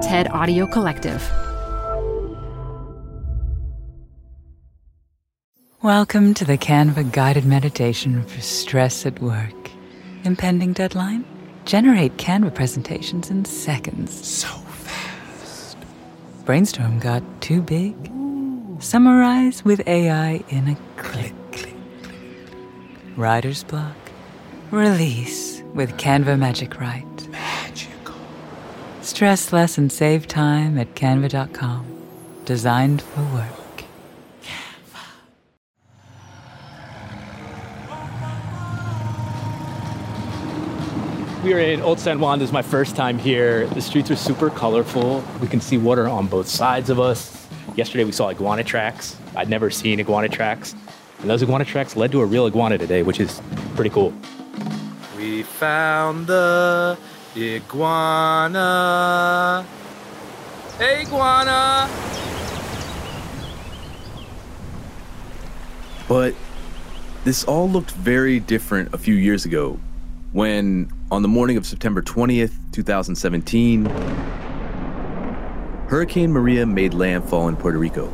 TED Audio Collective. Welcome to the Canva guided meditation for stress at work. Impending deadline? Generate Canva presentations in seconds. So fast. Brainstorm got too big? Summarize with AI in a click. click, click. Writer's block? Release with Canva Magic Write. Magical. Stress less and save time at canva.com. Designed for work. We are in Old San Juan. This is my first time here. The streets are super colorful. We can see water on both sides of us. Yesterday we saw iguana tracks. I'd never seen iguana tracks. And those iguana tracks led to a real iguana today, which is pretty cool. We found the iguana. Iguana. But this all looked very different a few years ago when, on the morning of September 20th, 2017, Hurricane Maria made landfall in Puerto Rico.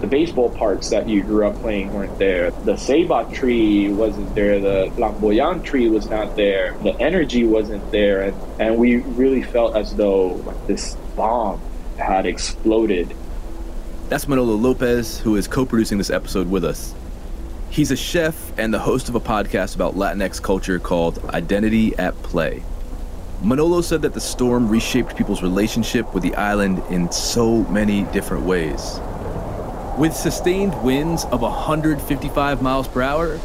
The baseball parks that you grew up playing weren't there. The ceiba tree wasn't there. The flamboyant tree was not there. The energy wasn't there. And, and we really felt as though like, this bomb had exploded. That's Manolo Lopez, who is co producing this episode with us. He's a chef and the host of a podcast about Latinx culture called Identity at Play. Manolo said that the storm reshaped people's relationship with the island in so many different ways. With sustained winds of 155 miles per hour,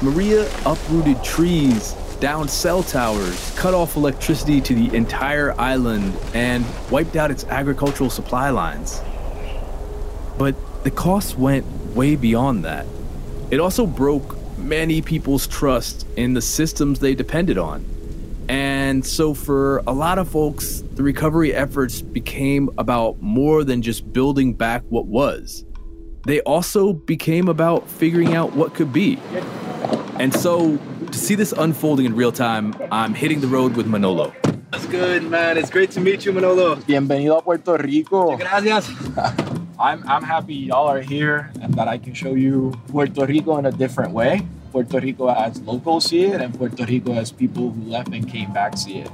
Maria uprooted trees, downed cell towers, cut off electricity to the entire island, and wiped out its agricultural supply lines. But the costs went way beyond that. It also broke many people's trust in the systems they depended on. And so, for a lot of folks, the recovery efforts became about more than just building back what was. They also became about figuring out what could be. And so, to see this unfolding in real time, I'm hitting the road with Manolo. That's good, man. It's great to meet you, Manolo. Bienvenido a Puerto Rico. Gracias. I'm, I'm happy y'all are here and that I can show you Puerto Rico in a different way. Puerto Rico as locals see it, and Puerto Rico as people who left and came back see it.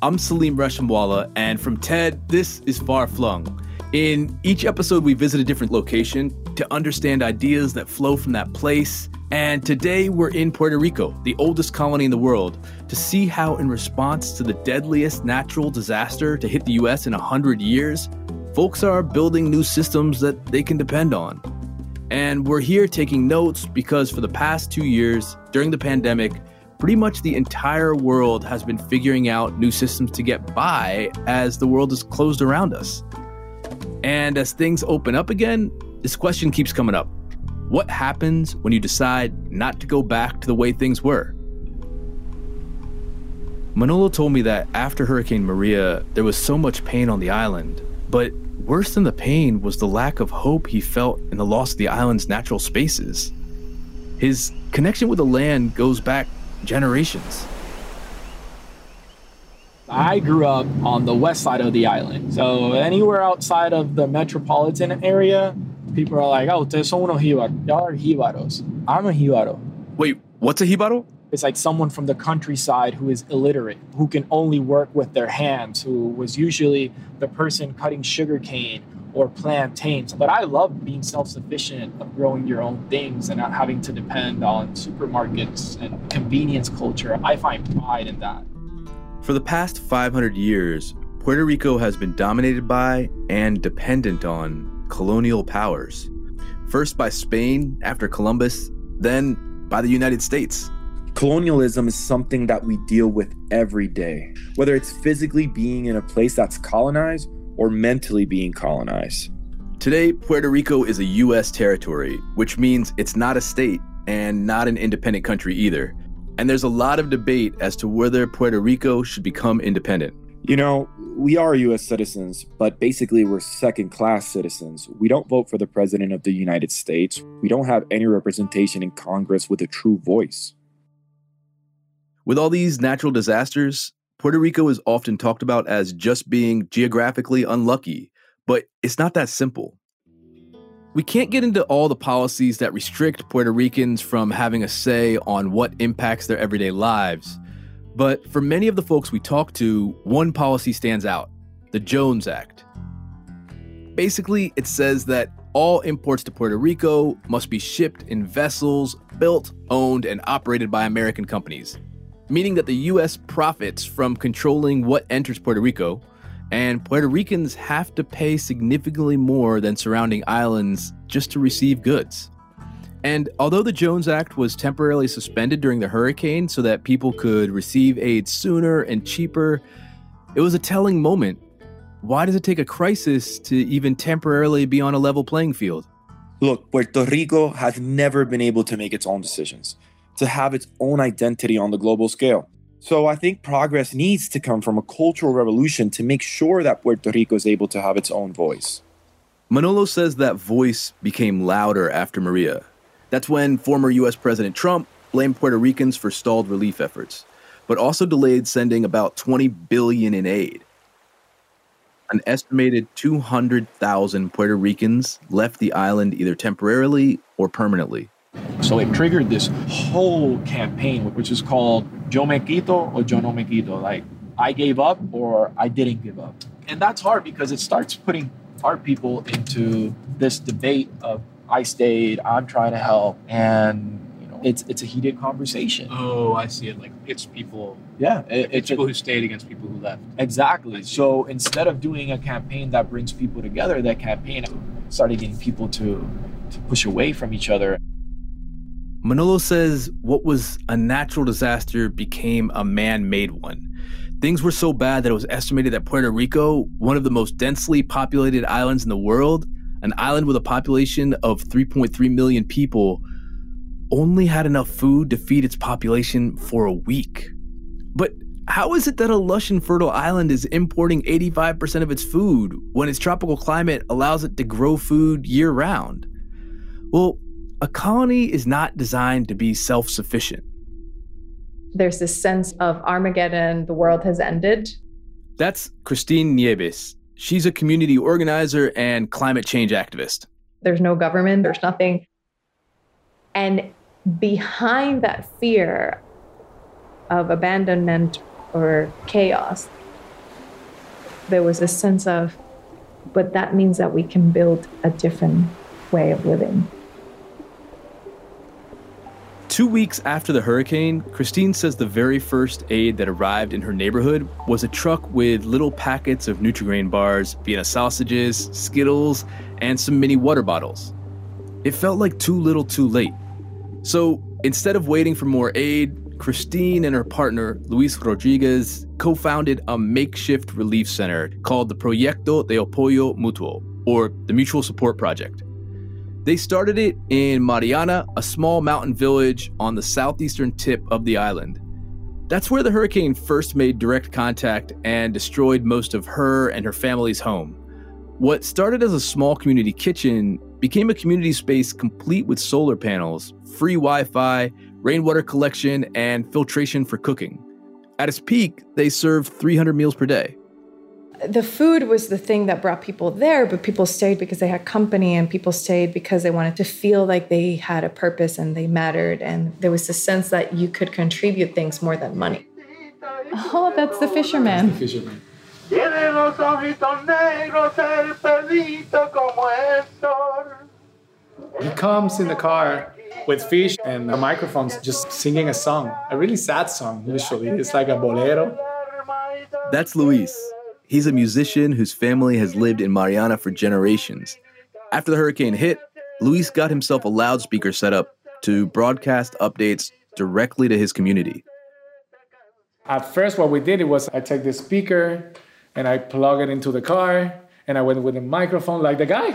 I'm Saleem Reshamwala, and from TED, this is Far Flung. In each episode, we visit a different location to understand ideas that flow from that place. And today, we're in Puerto Rico, the oldest colony in the world, to see how, in response to the deadliest natural disaster to hit the US in 100 years, folks are building new systems that they can depend on. And we're here taking notes because for the past two years, during the pandemic, pretty much the entire world has been figuring out new systems to get by as the world is closed around us. And as things open up again, this question keeps coming up. What happens when you decide not to go back to the way things were? Manolo told me that after Hurricane Maria, there was so much pain on the island, but worse than the pain was the lack of hope he felt in the loss of the island's natural spaces. His connection with the land goes back generations. I grew up on the west side of the island. So anywhere outside of the metropolitan area, people are like, oh, ustedes son unos jíbaros. Y'all are jíbaros. I'm a jíbaro. Wait, what's a jibaro? It's like someone from the countryside who is illiterate, who can only work with their hands, who was usually the person cutting sugarcane or plantains. But I love being self sufficient of growing your own things and not having to depend on supermarkets and convenience culture. I find pride in that. For the past 500 years, Puerto Rico has been dominated by and dependent on colonial powers. First by Spain after Columbus, then by the United States. Colonialism is something that we deal with every day, whether it's physically being in a place that's colonized or mentally being colonized. Today, Puerto Rico is a U.S. territory, which means it's not a state and not an independent country either. And there's a lot of debate as to whether Puerto Rico should become independent. You know, we are US citizens, but basically we're second class citizens. We don't vote for the President of the United States. We don't have any representation in Congress with a true voice. With all these natural disasters, Puerto Puerto Rico is often talked about as just being geographically unlucky, but it's not that simple. We can't get into all the policies that restrict Puerto Ricans from having a say on what impacts their everyday lives. But for many of the folks we talk to, one policy stands out the Jones Act. Basically, it says that all imports to Puerto Rico must be shipped in vessels built, owned, and operated by American companies, meaning that the U.S. profits from controlling what enters Puerto Rico and Puerto Ricans have to pay significantly more than surrounding islands just to receive goods. And although the Jones Act was temporarily suspended during the hurricane so that people could receive aid sooner and cheaper, it was a telling moment. Why does it take a crisis to even temporarily be on a level playing field? Look, Puerto Rico has never been able to make its own decisions, to have its own identity on the global scale. So I think progress needs to come from a cultural revolution to make sure that Puerto Rico is able to have its own voice. Manolo says that voice became louder after Maria. That's when former US President Trump blamed Puerto Ricans for stalled relief efforts, but also delayed sending about 20 billion in aid. An estimated 200,000 Puerto Ricans left the island either temporarily or permanently. So it triggered this whole campaign, which is called Yo Me Quito or Yo No Me Quito. Like, I gave up or I didn't give up. And that's hard because it starts putting our people into this debate of I stayed, I'm trying to help, and you know, it's it's a heated conversation. Oh, I see it. Like it's people, Yeah, it- it's it's a- people who stayed against people who left. Exactly. So instead of doing a campaign that brings people together, that campaign started getting people to, to push away from each other. Manolo says what was a natural disaster became a man made one. Things were so bad that it was estimated that Puerto Rico, one of the most densely populated islands in the world, an island with a population of 3.3 million people, only had enough food to feed its population for a week. But how is it that a lush and fertile island is importing 85% of its food when its tropical climate allows it to grow food year round? Well, a colony is not designed to be self sufficient. There's this sense of Armageddon, the world has ended. That's Christine Nieves. She's a community organizer and climate change activist. There's no government, there's nothing. And behind that fear of abandonment or chaos, there was a sense of, but that means that we can build a different way of living. Two weeks after the hurricane, Christine says the very first aid that arrived in her neighborhood was a truck with little packets of Nutrigrain bars, Vienna sausages, Skittles, and some mini water bottles. It felt like too little too late. So instead of waiting for more aid, Christine and her partner, Luis Rodriguez, co founded a makeshift relief center called the Proyecto de Apoyo Mutuo, or the Mutual Support Project. They started it in Mariana, a small mountain village on the southeastern tip of the island. That's where the hurricane first made direct contact and destroyed most of her and her family's home. What started as a small community kitchen became a community space complete with solar panels, free Wi Fi, rainwater collection, and filtration for cooking. At its peak, they served 300 meals per day. The food was the thing that brought people there, but people stayed because they had company and people stayed because they wanted to feel like they had a purpose and they mattered. And there was a sense that you could contribute things more than money. Oh, that's the fisherman. Fisherman. Tiene los ojitos negros el pelito como el sol. He comes in the car with fish and the microphones just singing a song, a really sad song usually. It's like a bolero. That's Luis. He's a musician whose family has lived in Mariana for generations. After the hurricane hit, Luis got himself a loudspeaker set up to broadcast updates directly to his community. At first, what we did was I take the speaker and I plug it into the car and I went with a microphone like the guy,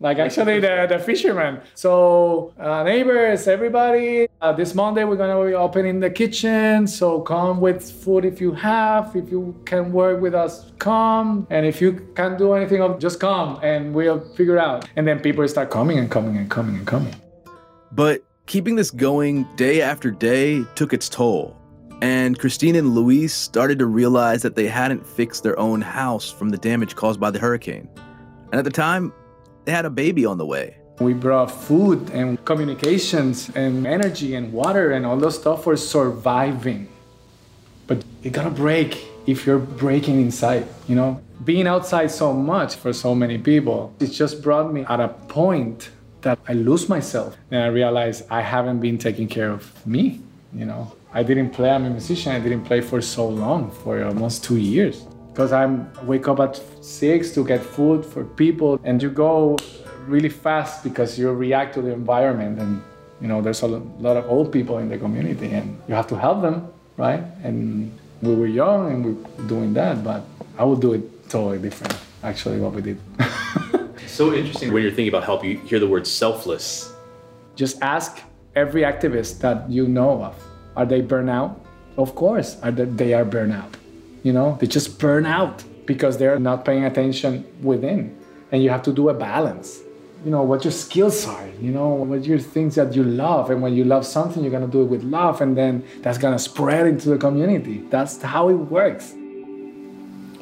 like actually the, the fisherman. So, uh, neighbors, everybody, uh, this Monday we're gonna be opening the kitchen. So come with food if you have. If you can work with us, come. And if you can't do anything, of just come and we'll figure out. And then people start coming and coming and coming and coming. But keeping this going day after day took its toll. And Christine and Luis started to realize that they hadn't fixed their own house from the damage caused by the hurricane. And at the time, they had a baby on the way. We brought food and communications and energy and water and all those stuff for surviving. But it gotta break if you're breaking inside, you know? Being outside so much for so many people, it just brought me at a point that I lose myself. And I realized I haven't been taking care of me, you know? I didn't play, I'm a musician, I didn't play for so long, for almost two years. Because I wake up at six to get food for people and you go really fast because you react to the environment and you know there's a lot of old people in the community and you have to help them right? And we were young and we were doing that but i would do it totally different actually what we did. So interesting when you're thinking about help, you hear the word selfless. just ask every activist that you know of are they burnout? Of course are they, they are burnout you know they just burn out because they're not paying attention within. And you have to do a balance. You know what your skills are you know what your things that you love. And when you love something you're going to do it with love. And then that's going to spread into the community. That's how it works.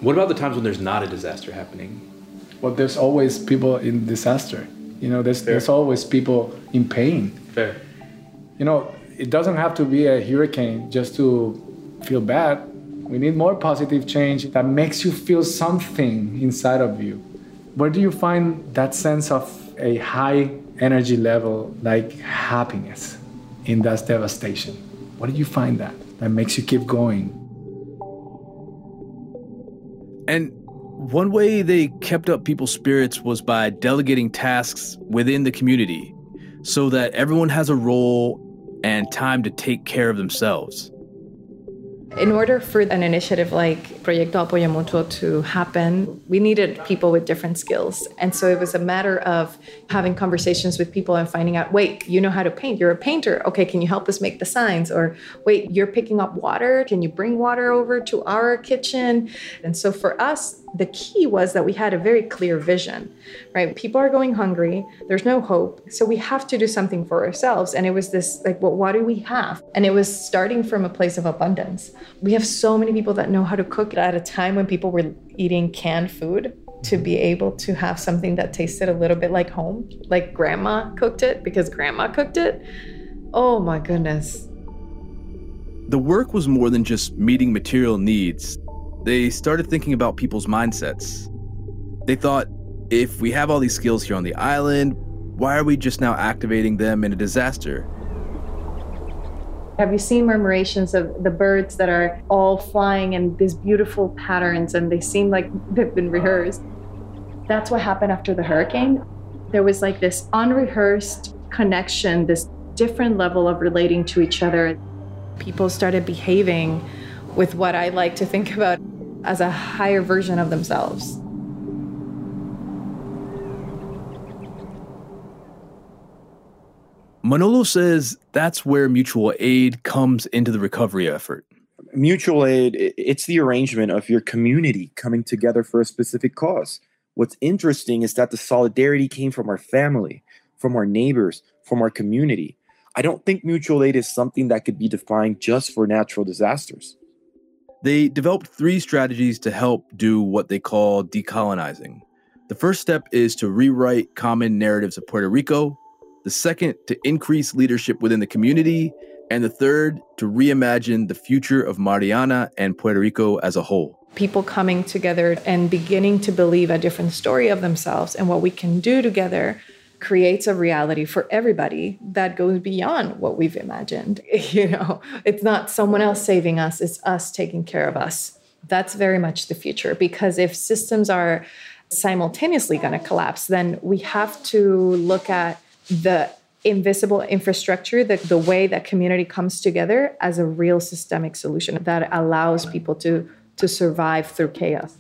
What about the times when there's not a disaster happening? Well, there's always people in disaster. You know there's, there's always people in pain. Fair. you know it doesn't have to be a hurricane just to feel bad we need more positive change that makes you feel something inside of you. Where do you find that sense of a high energy level like happiness in that devastation? Where do you find that that makes you keep going? And one way they kept up people's spirits was by delegating tasks within the community so that everyone has a role and time to take care of themselves. In order for an initiative like Proyecto Apoyo Mutuo to happen, we needed people with different skills. And so it was a matter of having conversations with people and finding out wait, you know how to paint. You're a painter. Okay, can you help us make the signs? Or wait, you're picking up water. Can you bring water over to our kitchen? And so for us, the key was that we had a very clear vision, right? People are going hungry. There's no hope. So we have to do something for ourselves. And it was this like, well, what do we have? And it was starting from a place of abundance. We have so many people that know how to cook at a time when people were eating canned food to be able to have something that tasted a little bit like home, like grandma cooked it because grandma cooked it. Oh my goodness. The work was more than just meeting material needs. They started thinking about people's mindsets. They thought, if we have all these skills here on the island, why are we just now activating them in a disaster? Have you seen murmurations of the birds that are all flying in these beautiful patterns and they seem like they've been rehearsed? That's what happened after the hurricane. There was like this unrehearsed connection, this different level of relating to each other. People started behaving with what I like to think about as a higher version of themselves. Manolo says that's where mutual aid comes into the recovery effort. mutual aid, it's the arrangement of your community coming together for a specific cause what's interesting is that the solidarity came from our family from our neighbors from our community i don't think mutual aid is something that could be defined just for natural disasters They developed three strategies to help do what they call decolonizing. The first step is to rewrite common narratives of Puerto Rico, the second, to increase leadership within the community, and the third, to reimagine the future of Mariana and Puerto Rico as a whole. people coming together and beginning to believe a different story of themselves and what we can do together creates a reality for everybody that goes beyond what we've imagined. You know it's not someone else saving us it's us taking care of us. That's very much the future because if systems are simultaneously going to collapse then we have to look at the invisible infrastructure the, the way that community comes together as a real systemic solution that allows people to to survive through chaos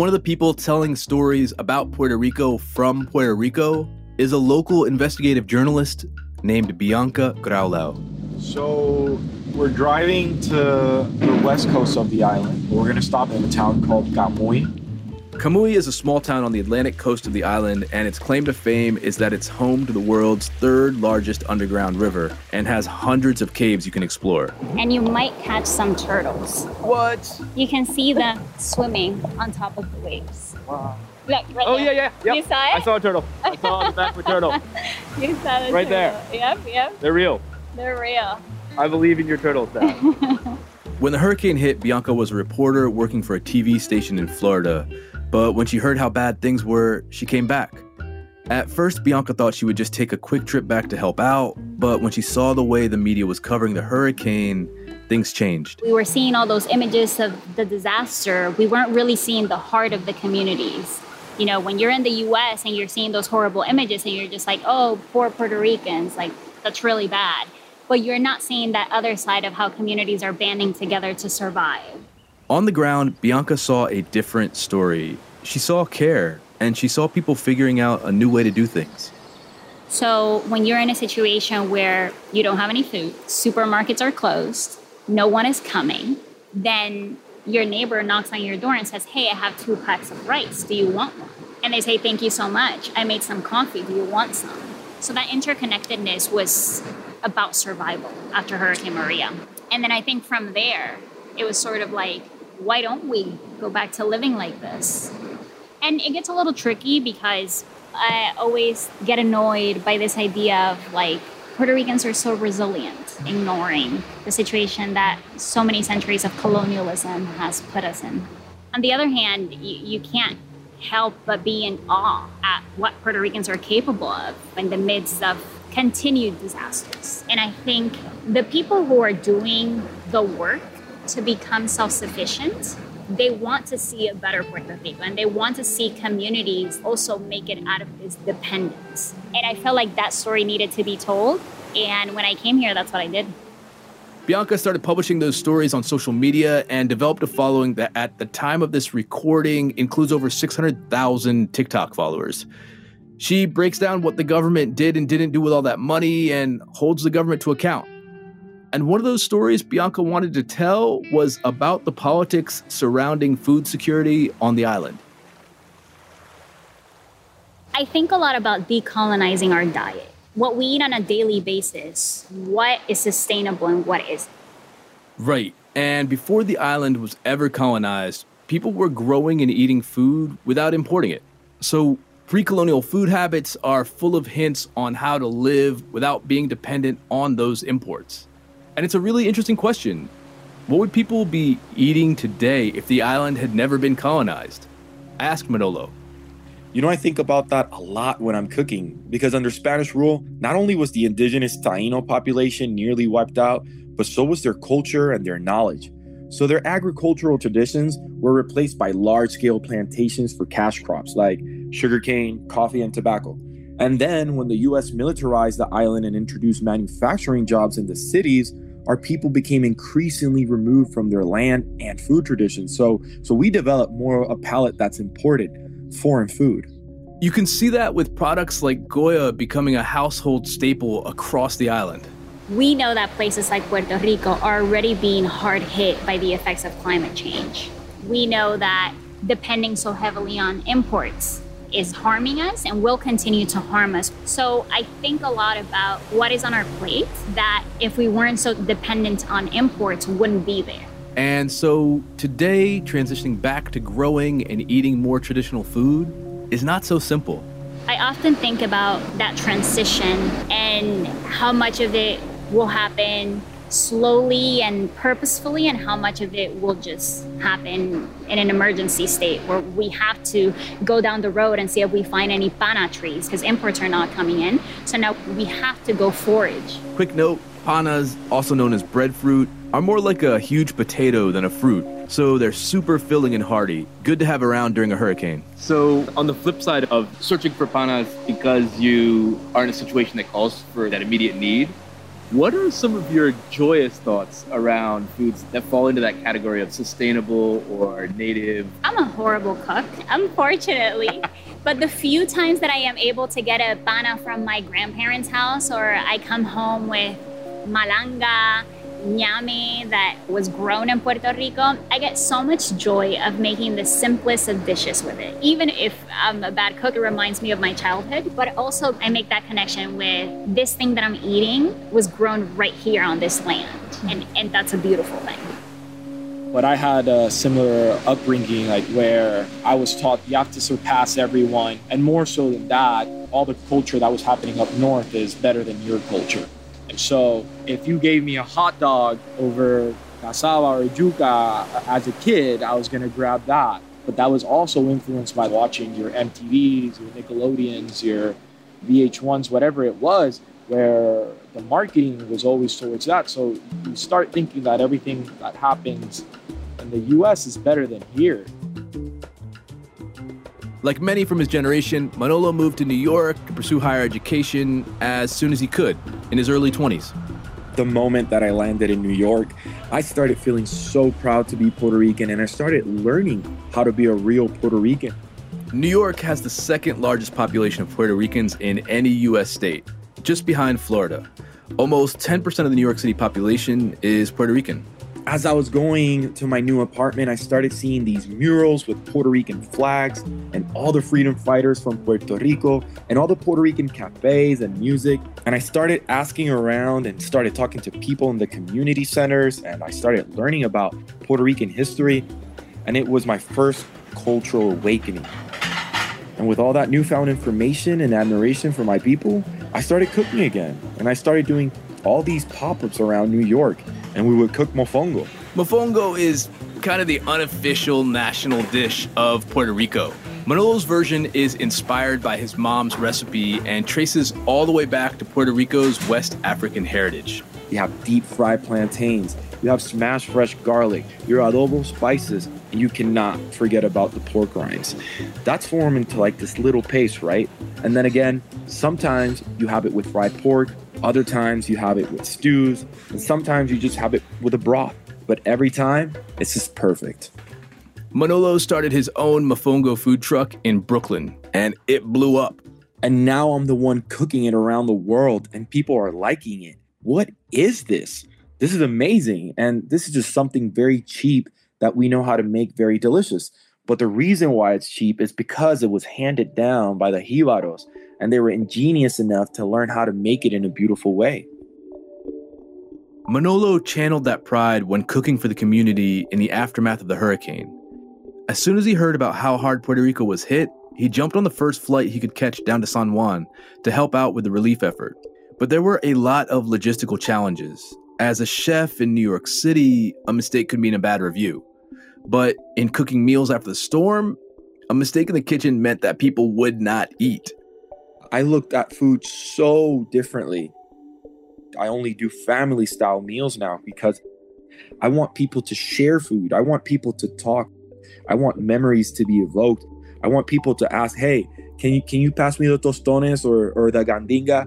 One of the people telling stories about Puerto Rico from Puerto Rico is a local investigative journalist named Bianca Graulau. So we're driving to the west coast of the island. We're gonna stop in a town called Camuy. Camuy is a small town on the Atlantic coast of the island, and its claim to fame is that it's home to the world's third largest underground river and has hundreds of caves you can explore. And you might catch some turtles. What? You can see them swimming on top of the waves. Wow. Look, right Oh, there. yeah, yeah. Yep. You saw it? I saw a turtle. I saw the back of a turtle. You saw the Right there. Yep, yep. They're real. They're real. I believe in your turtles, Dad. When the hurricane hit, Bianca was a reporter working for a TV station in Florida. But when she heard how bad things were, she came back. At first, Bianca thought she would just take a quick trip back to help out, but when she saw the way the media was covering the hurricane, things changed. We were seeing all those images of the disaster. We weren't really seeing the heart of the communities. You know, when you're in the US and you're seeing those horrible images and you're just like, oh, poor Puerto Ricans, like, that's really bad. But you're not seeing that other side of how communities are banding together to survive. On the ground, Bianca saw a different story. She saw care, and she saw people figuring out a new way to do things. So when you're in a situation where you don't have any food, supermarkets are closed, no one is coming, then your neighbor knocks on your door and says, Hey, I have two packs of rice. Do you want one? And they say, Thank you so much. I made some coffee. Do you want some? So that interconnectedness was about survival after Hurricane Maria. And then I think from there, it was sort of like, why don't we go back to living like this? And it gets a little tricky because I always get annoyed by this idea of like Puerto Ricans are so resilient, ignoring the situation that so many centuries of colonialism has put us in. On the other hand, you, you can't help but be in awe at what Puerto Ricans are capable of in the midst of continued disasters. And I think the people who are doing the work to become self sufficient they want to see a better Puerto Rico and they want to see communities also make it out of this dependence. And I felt like that story needed to be told. And when I came here, that's what I did. Bianca started publishing those stories on social media and developed a following that at the time of this recording includes over 600,000 TikTok followers. She breaks down what the government did and didn't do with all that money and holds the government to account. And one of those stories Bianca wanted to tell was about the politics surrounding food security on the island. I think a lot about decolonizing our diet. What we eat on a daily basis, what is sustainable and what isn't. Right. And before the island was ever colonized, people were growing and eating food without importing it. So pre colonial food habits are full of hints on how to live without being dependent on those imports. And it's a really interesting question. What would people be eating today if the island had never been colonized? Ask Manolo. You know, I think about that a lot when I'm cooking because under Spanish rule, not only was the indigenous Taino population nearly wiped out, but so was their culture and their knowledge. So their agricultural traditions were replaced by large scale plantations for cash crops like sugarcane, coffee, and tobacco. And then when the US militarized the island and introduced manufacturing jobs in the cities, our people became increasingly removed from their land and food traditions. So so we developed more a palate that's imported, foreign food. You can see that with products like Goya becoming a household staple across the island. We know that places like Puerto Rico are already being hard hit by the effects of climate change. We know that depending so heavily on imports is harming us and will continue to harm us. So I think a lot about what is on our plate that if we weren't so dependent on imports wouldn't be there. And so today, transitioning back to growing and eating more traditional food is not so simple. I often think about that transition and how much of it will happen slowly and purposefully, and how much of it will just happen in an emergency state where we have to go down the road and see if we find any pana trees because imports are not coming in. So now we have to go forage. Quick note panas, also known as breadfruit, are more like a huge potato than a fruit, so they're super filling and hearty. Good to have around during a hurricane. So, on the flip side of searching for panas because you are in a situation that calls for that immediate need, what are some of your joyous thoughts around foods that fall into that category of sustainable or native? I'm a horrible cook, unfortunately. but the few times that I am able to get a pana from my grandparents' house or I come home with malanga ñame that was grown in Puerto Rico, I get so much joy of making the simplest of dishes with it. Even if I'm a bad cook, it reminds me of my childhood, but also I make that connection with this thing that I'm eating was grown right here on this land. And, and that's a beautiful thing. But I had a similar upbringing, like where I was taught you have to surpass everyone. And more so than that, all the culture that was happening up north is better than your culture. And so if you gave me a hot dog over cassava or yuca uh, as a kid, I was going to grab that. But that was also influenced by watching your MTVs, your Nickelodeons, your VH1s, whatever it was, where the marketing was always towards that. So you start thinking that everything that happens in the US is better than here. Like many from his generation, Manolo moved to New York to pursue higher education as soon as he could in his early 20s. The moment that I landed in New York, I started feeling so proud to be Puerto Rican and I started learning how to be a real Puerto Rican. New York has the second largest population of Puerto Ricans in any U.S. state, just behind Florida. Almost 10% of the New York City population is Puerto Rican. As I was going to my new apartment, I started seeing these murals with Puerto Rican flags and all the freedom fighters from Puerto Rico and all the Puerto Rican cafes and music. And I started asking around and started talking to people in the community centers and I started learning about Puerto Rican history. And it was my first cultural awakening. And with all that newfound information and admiration for my people, I started cooking again. And I started doing all these pop ups around New York. And we would cook mofongo. Mofongo is kind of the unofficial national dish of Puerto Rico. Manolo's version is inspired by his mom's recipe and traces all the way back to Puerto Rico's West African heritage. You have deep fried plantains. You have smashed fresh garlic, your adobo spices, and you cannot forget about the pork rinds. That's formed into like this little paste, right? And then again, sometimes you have it with fried pork, other times you have it with stews, and sometimes you just have it with a broth. But every time, it's just perfect. Manolo started his own Mofongo food truck in Brooklyn, and it blew up. And now I'm the one cooking it around the world, and people are liking it. What is this? This is amazing. And this is just something very cheap that we know how to make very delicious. But the reason why it's cheap is because it was handed down by the Jibaros, and they were ingenious enough to learn how to make it in a beautiful way. Manolo channeled that pride when cooking for the community in the aftermath of the hurricane. As soon as he heard about how hard Puerto Rico was hit, he jumped on the first flight he could catch down to San Juan to help out with the relief effort. But there were a lot of logistical challenges. As a chef in New York City, a mistake could mean a bad review. But in cooking meals after the storm, a mistake in the kitchen meant that people would not eat. I looked at food so differently. I only do family style meals now because I want people to share food. I want people to talk. I want memories to be evoked. I want people to ask, "Hey, can you can you pass me the tostones or or the gandinga?"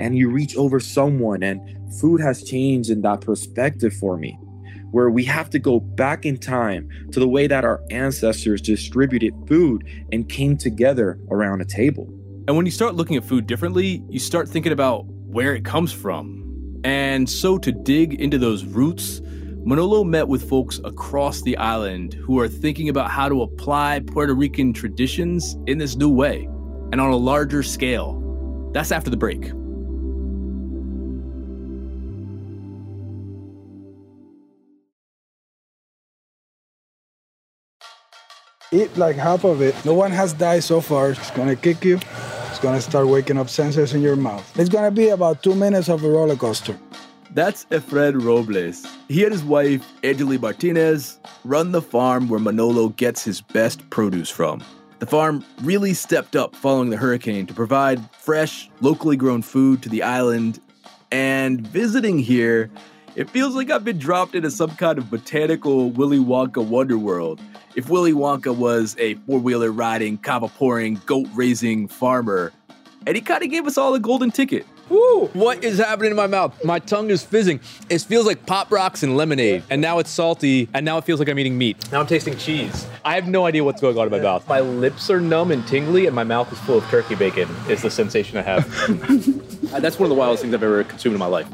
And you reach over someone and food has changed in that perspective for me where we have to go back in time to the way that our ancestors distributed food and came together around a table. And when you start looking at food differently, you start thinking about where it comes from. And so to dig into those roots, Manolo met with folks across the island who are thinking about how to apply Puerto Rican traditions in this new way and on a larger scale. That's after the break. Eat like half of it. No one has died so far. It's gonna kick you. It's gonna start waking up sensors in your mouth. It's gonna be about two minutes of a roller coaster. That's Efren Robles. He and his wife, Angeli Martinez, run the farm where Manolo gets his best produce from. The farm really stepped up following the hurricane to provide fresh, locally grown food to the island. And visiting here, it feels like I've been dropped into some kind of botanical Willy Wonka wonder world. If Willy Wonka was a four wheeler riding, kava pouring, goat raising farmer, and he kind of gave us all a golden ticket. Woo! What is happening in my mouth? My tongue is fizzing. It feels like pop rocks and lemonade. And now it's salty, and now it feels like I'm eating meat. Now I'm tasting cheese. I have no idea what's going on in my mouth. My lips are numb and tingly, and my mouth is full of turkey bacon, is the sensation I have. Uh, That's one of the wildest things I've ever consumed in my life.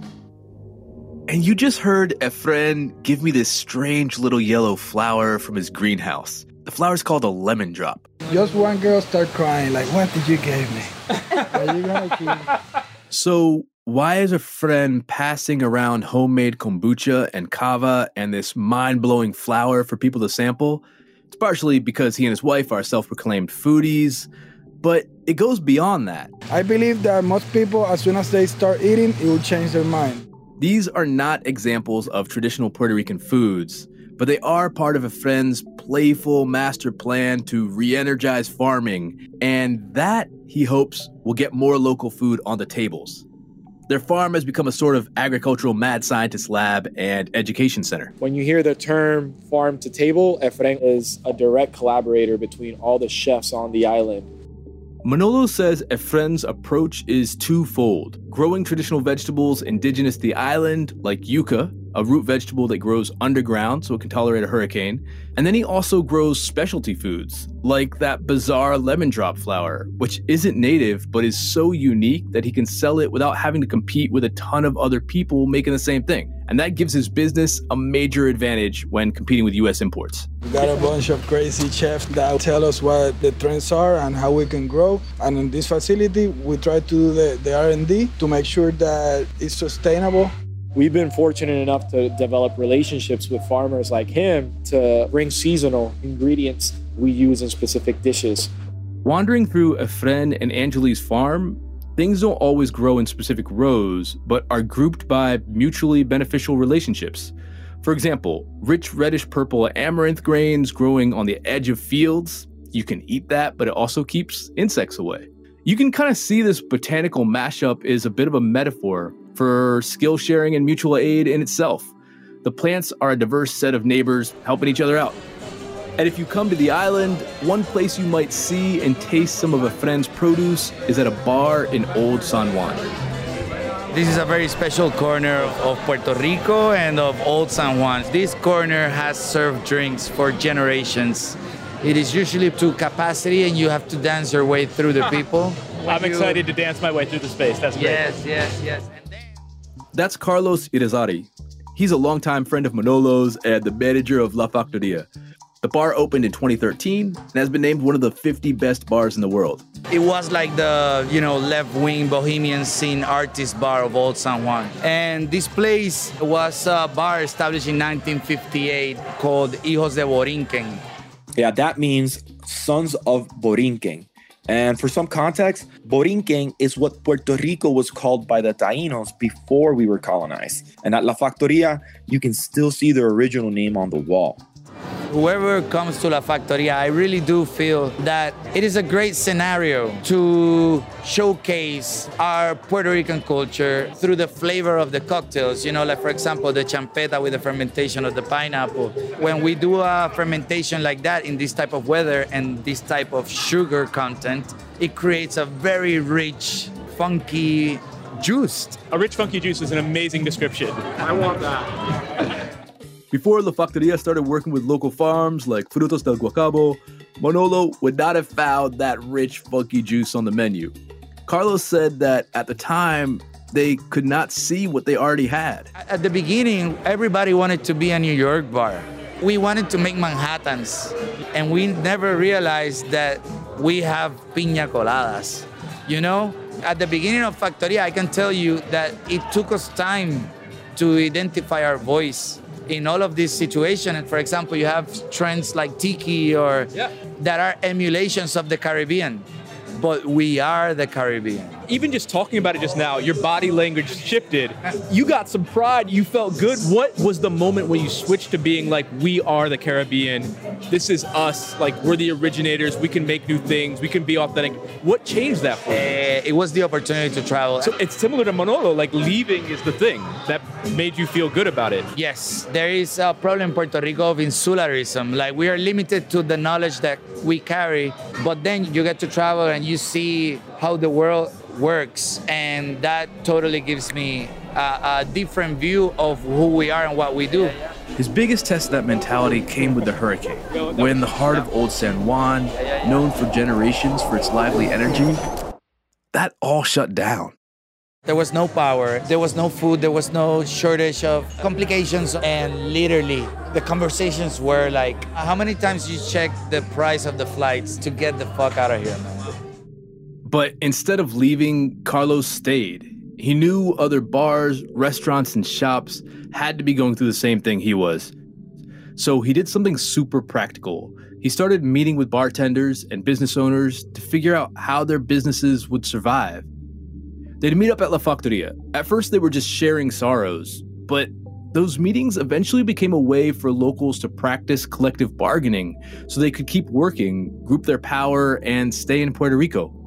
And you just heard Efren give me this strange little yellow flower from his greenhouse. The flower's called a lemon drop. Just one girl start crying, like, what did you give me? Are you? So, why is Efren passing around homemade kombucha and kava and this mind blowing flower for people to sample? It's partially because he and his wife are self proclaimed foodies, but it goes beyond that. I believe that most people, as soon as they start eating, it will change their mind. These are not examples of traditional Puerto Rican foods, but they are part of Efren's playful master plan to re energize farming, and that, he hopes, will get more local food on the tables. Their farm has become a sort of agricultural mad scientist lab and education center. When you hear the term farm to table, Efren is a direct collaborator between all the chefs on the island. Manolo says Efren's approach is twofold growing traditional vegetables indigenous to the island, like yuca, a root vegetable that grows underground so it can tolerate a hurricane. And then he also grows specialty foods, like that bizarre lemon drop flower, which isn't native but is so unique that he can sell it without having to compete with a ton of other people making the same thing. And that gives his business a major advantage when competing with US imports. We got a bunch of crazy chefs that tell us what the trends are and how we can grow. And in this facility, we try to do the, the R&D to make sure that it's sustainable We've been fortunate enough to develop relationships with farmers like him to bring seasonal ingredients we use in specific dishes. Wandering through Efren and Angeli's farm, things don't always grow in specific rows, but are grouped by mutually beneficial relationships. For example, rich reddish purple amaranth grains growing on the edge of fields. You can eat that, but it also keeps insects away. You can kind of see this botanical mashup is a bit of a metaphor for skill sharing and mutual aid in itself. The plants are a diverse set of neighbors helping each other out. And if you come to the island, one place you might see and taste some of Efren's produce is at a bar in Old San Juan. This is a very special corner of Puerto Rico and of Old San Juan. This corner has served drinks for generations. It is usually to capacity and you have to dance your way through the people. I'm excited to dance my way through the space. That's great. Yes, yes, yes. That's Carlos Irizarry. He's a longtime friend of Manolo's and the manager of La Factoria. The bar opened in 2013 and has been named one of the 50 best bars in the world. It was like the, you know, left-wing bohemian scene artist bar of Old San Juan. And this place was a bar established in 1958 called Hijos de Borinquen. Yeah, that means sons of Borinquen. And for some context, Borinquen is what Puerto Rico was called by the Taínos before we were colonized. And at La Factoria, you can still see their original name on the wall. Whoever comes to La Factoria, I really do feel that it is a great scenario to showcase our Puerto Rican culture through the flavor of the cocktails. You know, like for example, the champeta with the fermentation of the pineapple. When we do a fermentation like that in this type of weather and this type of sugar content, it creates a very rich, funky juice. A rich, funky juice is an amazing description. I want that. Before La Factoria started working with local farms like Frutos del Guacabo, Manolo would not have found that rich, funky juice on the menu. Carlos said that at the time, they could not see what they already had. At the beginning, everybody wanted to be a New York bar. We wanted to make Manhattans, and we never realized that we have piña coladas. You know, at the beginning of Factoria, I can tell you that it took us time to identify our voice in all of these situations. And for example, you have trends like tiki or Yeah. that are emulations of the Caribbean, but we are the Caribbean. Even just talking about it just now, your body language shifted. You got some pride. You felt good. What was the moment when you switched to being like, we are the Caribbean? This is us. Like, we're the originators. We can make new things. We can be authentic. What changed that for you? Eh, it was the opportunity to travel. So it's similar to Manolo. Like, leaving is the thing that made you feel good about it. Yes, there is a problem in Puerto Rico of insularism. Like we are limited to the knowledge that we carry, but then you get to travel and you see how the world works, and that totally gives me a, a different view of who we are and what we do. His biggest test of that mentality came with the hurricane, when the heart of Old San Juan, known for generations for its lively energy, that all shut down. There was no power, there was no food, there was no shortage of complications, and literally the conversations were like, how many times you check the price of the flights to get the fuck out of here, man? But instead of leaving, Carlos stayed. He knew other bars, restaurants, and shops had to be going through the same thing he was. So he did something super practical. He started meeting with bartenders and business owners to figure out how their businesses would survive. They'd meet up at La Factoria. At first, they were just sharing sorrows, but those meetings eventually became a way for locals to practice collective bargaining so they could keep working, group their power, and stay in Puerto Rico.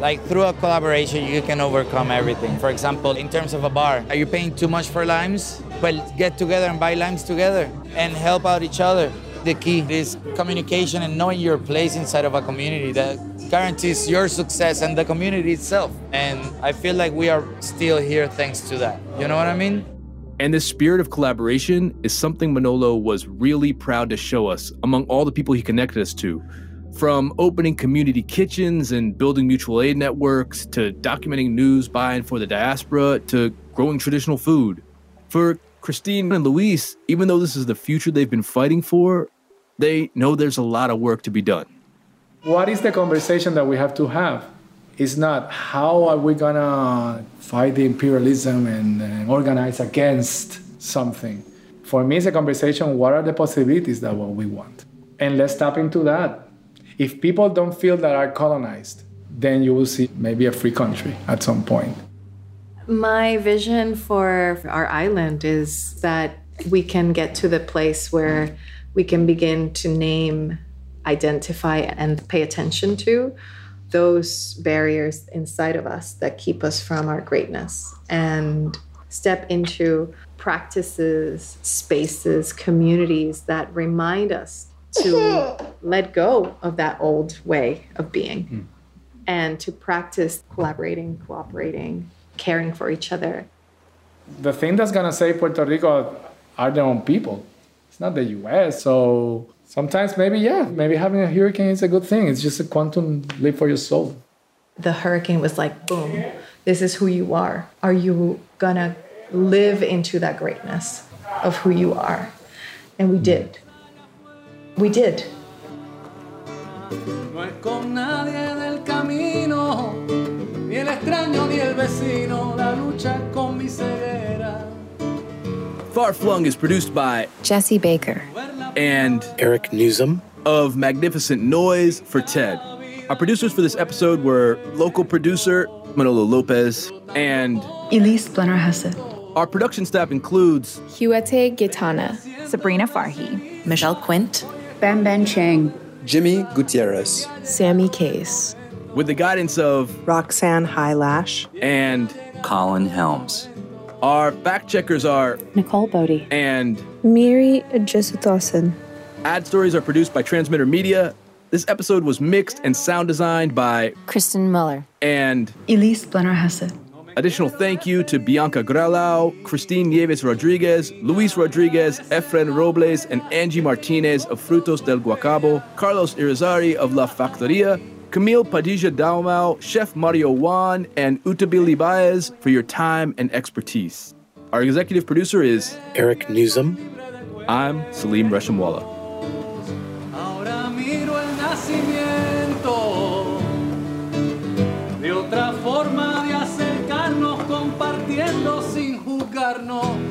Like through a collaboration, you can overcome everything. For example, in terms of a bar, are you paying too much for limes? Well, get together and buy limes together and help out each other. The key is communication and knowing your place inside of a community that guarantees your success and the community itself. And I feel like we are still here thanks to that. You know what I mean? And this spirit of collaboration is something Manolo was really proud to show us among all the people he connected us to. From opening community kitchens and building mutual aid networks to documenting news by and for the diaspora to growing traditional food. For Christine and Luis, even though this is the future they've been fighting for, they know there's a lot of work to be done. What is the conversation that we have to have? It's not how are we gonna fight the imperialism and, and organize against something. For me, it's a conversation what are the possibilities that what we want? And let's tap into that. If people don't feel that are colonized, then you will see maybe a free country at some point. My vision for our island is that we can get to the place where we can begin to name, identify, and pay attention to those barriers inside of us that keep us from our greatness and step into practices, spaces, communities that remind us to let go of that old way of being hmm. and to practice collaborating, cooperating, caring for each other. The thing that's gonna save Puerto Rico are their own people. It's not the US. So sometimes maybe, yeah, maybe having a hurricane is a good thing. It's just a quantum leap for your soul. The hurricane was like, boom, this is who you are. Are you gonna live into that greatness of who you are? And we hmm. did. We did. No es con nadie del camino, ni el extraño ni el vecino, la lucha con mi ceguera. Far Flung is produced by Jesse Baker. and Eric Nuzum of Magnificent Noise for TED. Our producers for this episode were local producer Manolo Lopez and Elise Blenner Hesse. our production staff includes Huete Gitana. Sabrina Farhi. Michelle Quint. Banban Cheng. Jimmy Gutierrez. Sammy Case. with the guidance of Roxanne Hai Lash. and Colin Helms. our fact checkers are Nicole Bodie. and Miri Jesutosin. ad stories are produced by Transmitter Media. This episode was mixed and sound designed by Kristen Muller. and Elise Blenner Hesse. Additional thank you to Bianca Graulau, Christine Nieves Rodriguez, Luis Rodriguez, Efren Robles, and Angie Martinez of Frutos del Guacabo, Carlos Irizarry of La Factoria, Camille Padilla Dalmau, Chef Mario Juan, and Utabili Baez for your time and expertise. Our executive producer is Eric Nuzum. I'm Saleem Reshamwala. Ahora miro el nacimiento de otra forma de